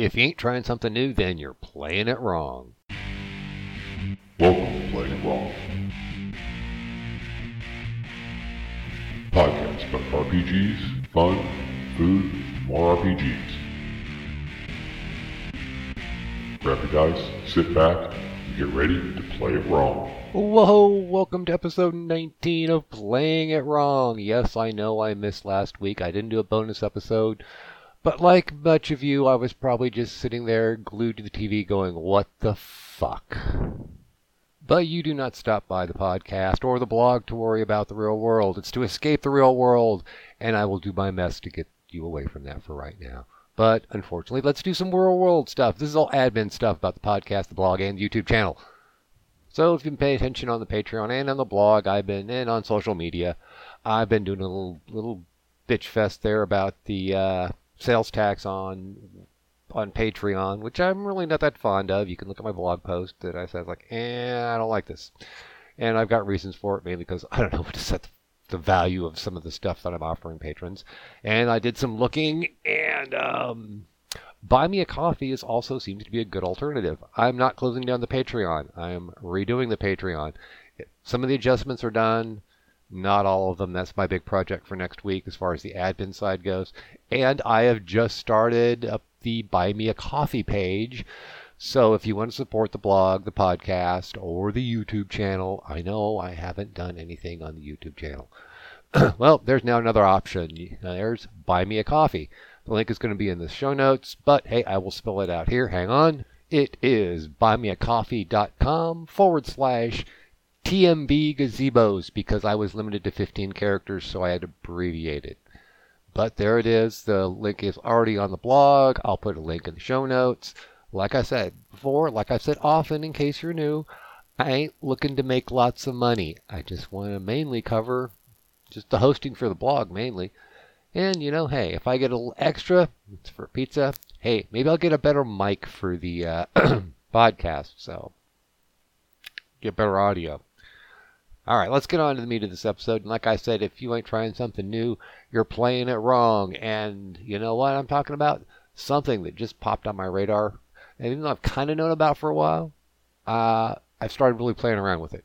If you ain't trying something new, then you're playing it wrong. Welcome to Playing It Wrong. Podcast about RPGs, fun, food, more RPGs. Grab your dice, sit back, and get ready to play it wrong. Whoa, welcome to episode 19 of Playing It Wrong. Yes, I know I missed last week. I didn't do a bonus episode. But like much of you, I was probably just sitting there glued to the TV going, what the fuck? But you do not stop by the podcast or the blog to worry about the real world. It's to escape the real world, and I will do my best to get you away from that for right now. But unfortunately, let's do some real world stuff. This is all admin stuff about the podcast, the blog, and the YouTube channel. So if you've been paying attention on the Patreon and on the blog, I've been and on social media, I've been doing a little little bitch fest there about the uh, sales tax on on Patreon, which I'm really not that fond of. You can look at my blog post that I said like, eh, I don't like this, and I've got reasons for it mainly because I don't know what to set the, the value of some of the stuff that I'm offering patrons, and I did some looking and. um Buy Me a Coffee is also seems to be a good alternative. I'm not closing down the Patreon. I'm redoing the Patreon. Some of the adjustments are done, not all of them. That's my big project for next week as far as the admin side goes. And I have just started up the Buy Me a Coffee page. So if you want to support the blog, the podcast, or the YouTube channel, I know I haven't done anything on the YouTube channel. well, there's now another option. There's Buy Me a Coffee. The link is going to be in the show notes, but hey, I will spell it out here. Hang on. It is buymeacoffee.com forward slash TMB gazebos because I was limited to 15 characters, so I had to abbreviate it. But there it is. The link is already on the blog. I'll put a link in the show notes. Like I said before, like I've said often in case you're new, I ain't looking to make lots of money. I just want to mainly cover just the hosting for the blog mainly. And you know, hey, if I get a little extra, it's for pizza. Hey, maybe I'll get a better mic for the uh, podcast, so get better audio. All right, let's get on to the meat of this episode. And like I said, if you ain't trying something new, you're playing it wrong. And you know what I'm talking about? Something that just popped on my radar, and even though I've kind of known about for a while, uh, I've started really playing around with it.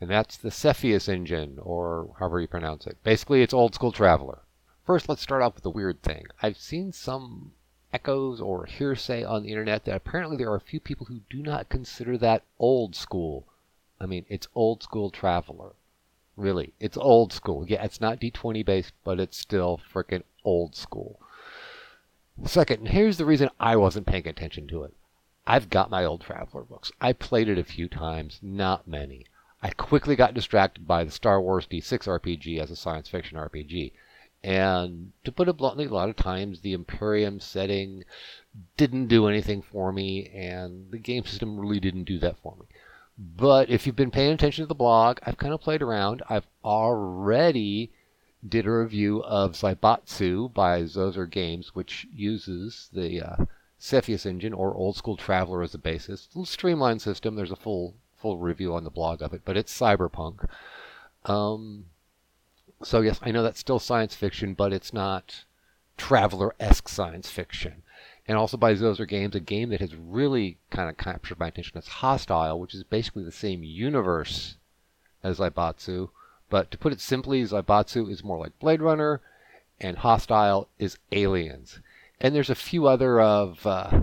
And that's the Cepheus engine, or however you pronounce it. Basically, it's old school Traveller. First, let's start off with the weird thing. I've seen some echoes or hearsay on the internet that apparently there are a few people who do not consider that old school. I mean, it's old school Traveller. Really, it's old school. Yeah, it's not D20 based, but it's still freaking old school. Second, here's the reason I wasn't paying attention to it. I've got my old Traveller books. I played it a few times, not many. I quickly got distracted by the Star Wars D6 RPG as a science fiction RPG. And to put it bluntly, a lot of times the Imperium setting didn't do anything for me, and the game system really didn't do that for me. But if you've been paying attention to the blog, I've kind of played around. I've already did a review of Zaibatsu by Zozer Games, which uses the uh, Cepheus engine or Old School Traveller as a basis. It's a little streamlined system. There's a full full review on the blog of it, but it's cyberpunk. Um, so yes, I know that's still science fiction, but it's not Traveller-esque science fiction. And also by Zozer Games, a game that has really kind of captured my attention is Hostile, which is basically the same universe as Zaibatsu. But to put it simply, Zaibatsu is more like Blade Runner, and Hostile is Aliens. And there's a few other of uh,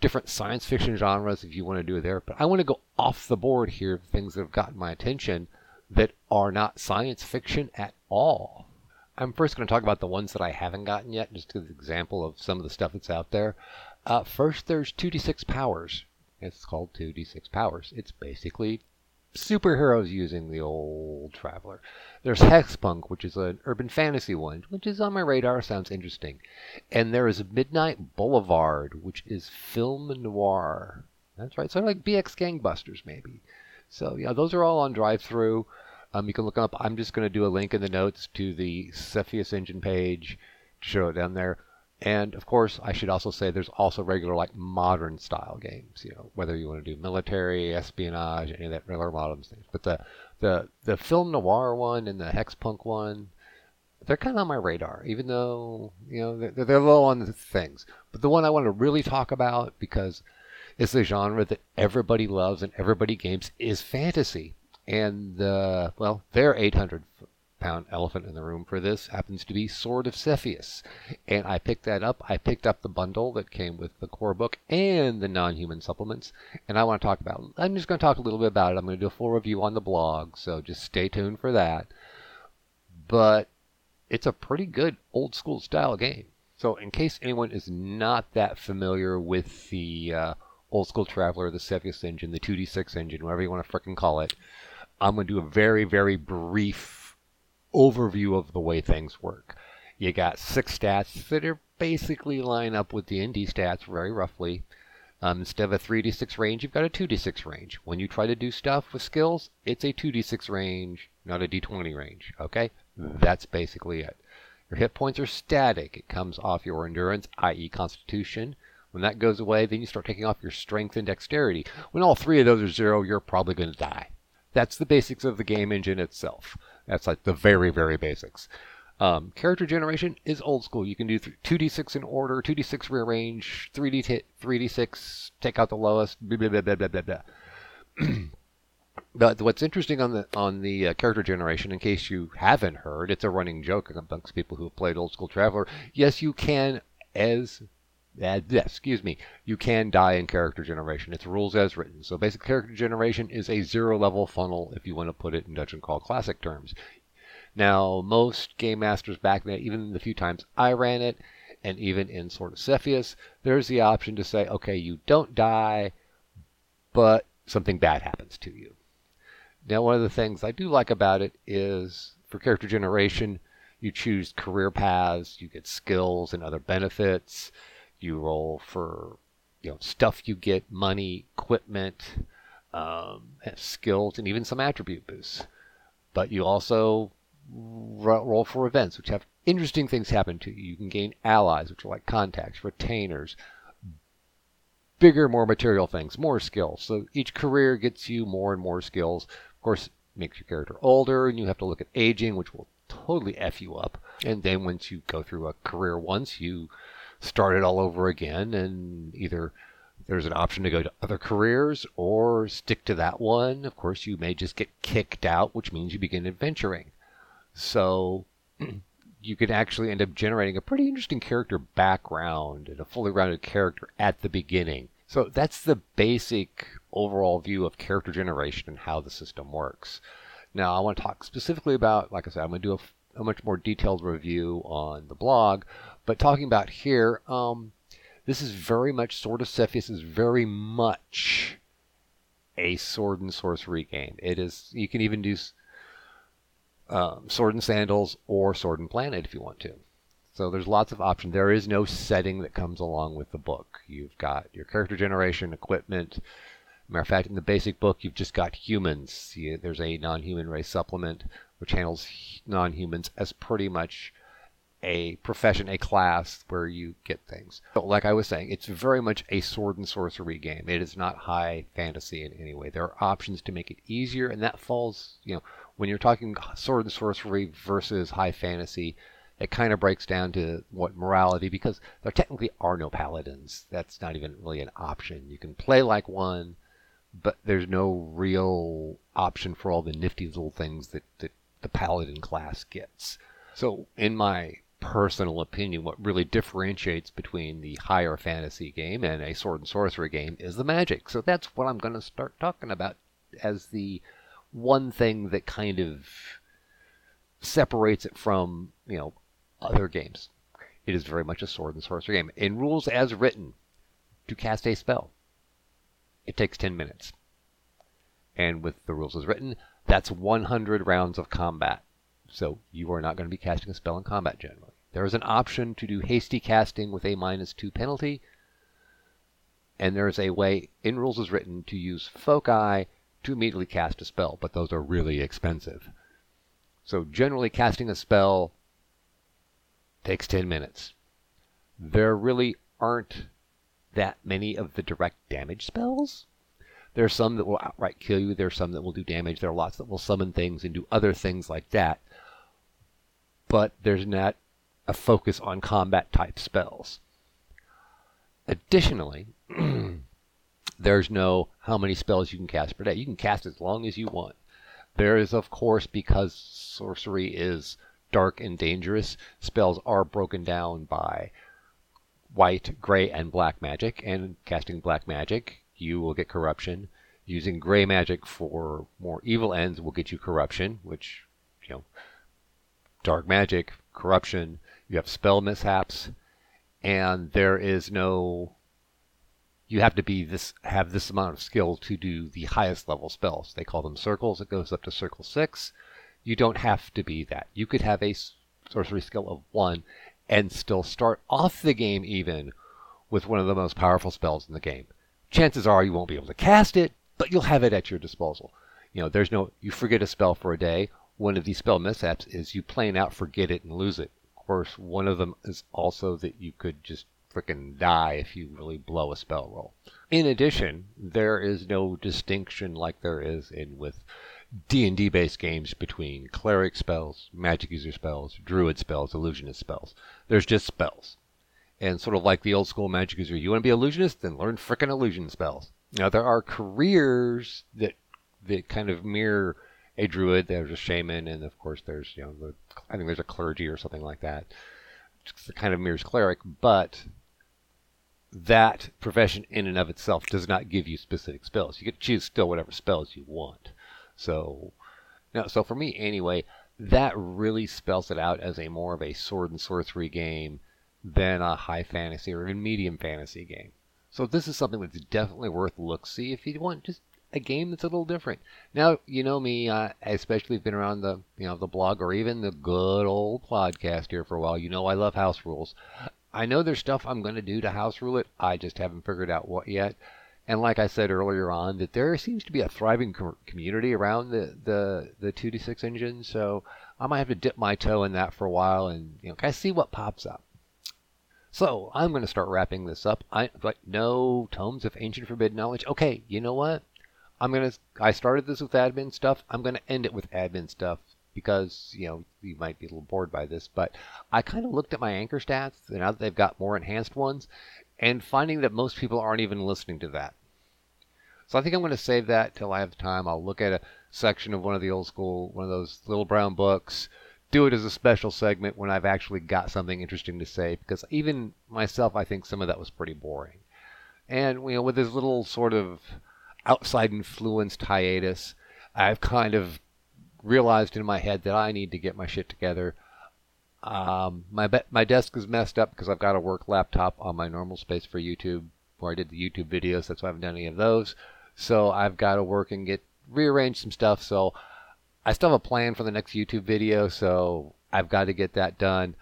different science fiction genres if you want to do there. But I want to go off the board here, things that have gotten my attention that are not science fiction at all. I'm first going to talk about the ones that I haven't gotten yet, just as an example of some of the stuff that's out there. Uh, first, there's 2d6 powers. It's called 2d6 powers. It's basically superheroes using the old Traveller. There's Hexpunk, which is an urban fantasy one, which is on my radar, sounds interesting. And there is Midnight Boulevard, which is film noir. That's right, sort of like BX Gangbusters, maybe. So yeah, those are all on drive-through. Um, you can look up. I'm just going to do a link in the notes to the Cepheus engine page to show it down there. And of course, I should also say there's also regular like modern style games. You know, whether you want to do military, espionage, any of that regular modern things. But the the the film noir one and the hexpunk one, they're kind of on my radar, even though you know they're, they're low on the things. But the one I want to really talk about because it's the genre that everybody loves and everybody games is fantasy. And uh, well, their 800 pound elephant in the room for this happens to be Sword of Cepheus. And I picked that up. I picked up the bundle that came with the core book and the non human supplements. And I want to talk about I'm just going to talk a little bit about it. I'm going to do a full review on the blog, so just stay tuned for that. But it's a pretty good old school style game. So, in case anyone is not that familiar with the uh, old school Traveller, the Cepheus engine, the 2D6 engine, whatever you want to frickin' call it, I'm going to do a very, very brief overview of the way things work. You got six stats that are basically line up with the D&D stats very roughly. Um, instead of a 3d6 range, you've got a 2d6 range. When you try to do stuff with skills, it's a 2d6 range, not a d20 range. Okay? That's basically it. Your hit points are static. It comes off your endurance, i.e., constitution. When that goes away, then you start taking off your strength and dexterity. When all three of those are zero, you're probably going to die. That's the basics of the game engine itself. That's like the very, very basics. Um, character generation is old school. You can do 2d6 in order, 2d6 rearrange, 3d t- 3d6, take out the lowest, blah blah blah blah blah blah. but what's interesting on the on the uh, character generation, in case you haven't heard, it's a running joke amongst people who have played Old School Traveller. Yes, you can, as uh, excuse me, you can die in character generation. It's rules as written. So basic character generation is a zero level funnel if you want to put it in Dungeon Crawl Classic terms. Now, most game masters back then, even the few times I ran it, and even in Sword of Cepheus, there's the option to say, okay, you don't die, but something bad happens to you. Now, one of the things I do like about it is for character generation, you choose career paths, you get skills and other benefits you roll for you know stuff you get, money, equipment, um, skills, and even some attribute boosts. But you also roll for events, which have interesting things happen to you. You can gain allies, which are like contacts, retainers, bigger, more material things, more skills. So each career gets you more and more skills. Of course, makes your character older, and you have to look at aging, which will totally f you up. And then once you go through a career once, you start it all over again and either there's an option to go to other careers or stick to that one. Of course, you may just get kicked out, which means you begin adventuring. So you can actually end up generating a pretty interesting character background and a fully rounded character at the beginning. So that's the basic overall view of character generation and how the system works. Now, I want to talk specifically about, like I said, I'm going to do a, a much more detailed review on the blog, but talking about here, um, this is very much Sword of Cepheus is very much a sword and sorcery game. It is you can even do um, sword and sandals or sword and planet if you want to. So there's lots of options. There is no setting that comes along with the book. You've got your character generation, equipment. Matter of fact, in the basic book, you've just got humans. There's a non-human race supplement which handles non-humans as pretty much a profession, a class where you get things. But like I was saying, it's very much a sword and sorcery game. It is not high fantasy in any way. There are options to make it easier, and that falls, you know, when you're talking sword and sorcery versus high fantasy, it kind of breaks down to what morality, because there technically are no paladins. That's not even really an option. You can play like one, but there's no real option for all the nifty little things that, that the paladin class gets. So, in my personal opinion, what really differentiates between the higher fantasy game and a sword and sorcery game is the magic. So that's what I'm going to start talking about as the one thing that kind of separates it from, you know, other games. It is very much a sword and sorcery game. In rules as written, to cast a spell, it takes 10 minutes. And with the rules as written, that's 100 rounds of combat. So you are not going to be casting a spell in combat generally. There is an option to do hasty casting with a minus two penalty. And there is a way in rules as written to use foci to immediately cast a spell, but those are really expensive. So generally casting a spell takes 10 minutes. There really aren't that many of the direct damage spells. There are some that will outright kill you. There are some that will do damage. There are lots that will summon things and do other things like that. But there's not a focus on combat type spells. Additionally, there's no how many spells you can cast per day. You can cast as long as you want. There is, of course, because sorcery is dark and dangerous, spells are broken down by white, gray, and black magic. And casting black magic, you will get corruption. Using gray magic for more evil ends will get you corruption, which, you know, dark magic, corruption, you have spell mishaps, and there is no you have to be this have this amount of skill to do the highest level spells. They call them circles. It goes up to circle six. You don't have to be that. You could have a sorcery skill of one and still start off the game even with one of the most powerful spells in the game. Chances are you won't be able to cast it, but you'll have it at your disposal. You know, there's no you forget a spell for a day. One of these spell mishaps is you plain out forget it and lose it. Of course, one of them is also that you could just freaking die if you really blow a spell roll. In addition, there is no distinction like there is in with D&D based games between cleric spells, magic user spells, druid spells, illusionist spells. There's just spells. And sort of like the old school magic user, you want to be illusionist, then learn frickin' illusion spells. Now there are careers that that kind of mirror a druid. There's a shaman, and of course there's you know the, I think there's a clergy or something like that. It's kind of mirrors cleric, but that profession in and of itself does not give you specific spells. You can choose still whatever spells you want. So, now, so for me anyway, that really spells it out as a more of a sword and sorcery game than a high fantasy or even medium fantasy game. So this is something that's definitely worth look see if you want just a game that's a little different. Now you know me, uh, especially been around the you know the blog or even the good old podcast here for a while. You know I love house rules. I know there's stuff I'm going to do to house rule it. I just haven't figured out what yet. And like I said earlier on, that there seems to be a thriving com- community around the, the, the 2d6 engine. So I might have to dip my toe in that for a while and you know kind of see what pops up. So I'm going to start wrapping this up. I like no tomes of ancient forbidden knowledge. Okay, you know what? I'm gonna. I started this with admin stuff. I'm gonna end it with admin stuff because you know you might be a little bored by this, but I kind of looked at my anchor stats and now that they've got more enhanced ones, and finding that most people aren't even listening to that. So I think I'm to save that till I have time. I'll look at a section of one of the old school, one of those little brown books, do it as a special segment when I've actually got something interesting to say, because even myself, I think some of that was pretty boring. And you know, with this little sort of outside influenced hiatus, I've kind of realized in my head that I need to get my shit together. Um, my be- my desk is messed up because I've got a work laptop on my normal space for YouTube, where I did the YouTube videos. That's why I haven't done any of those. So I've got to work and get rearrange some stuff. So I still have a plan for the next YouTube video. So I've got to get that done.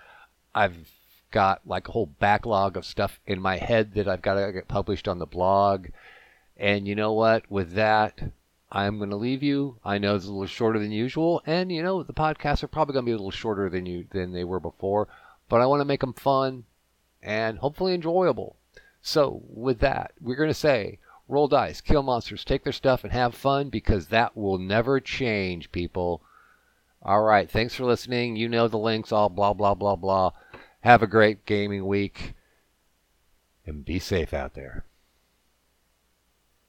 I've got like a whole backlog of stuff in my head that I've got to get published on the blog. And you know what? With that, I'm going to leave you. I know it's a little shorter than usual, and you know the podcasts are probably going to be a little shorter than you than they were before, but I want to make them fun and hopefully enjoyable. So with that, we're going to say roll dice, kill monsters, take their stuff, and have fun because that will never change, people. All right, thanks for listening. You know the links, all blah blah blah blah. Have a great gaming week and be safe out there.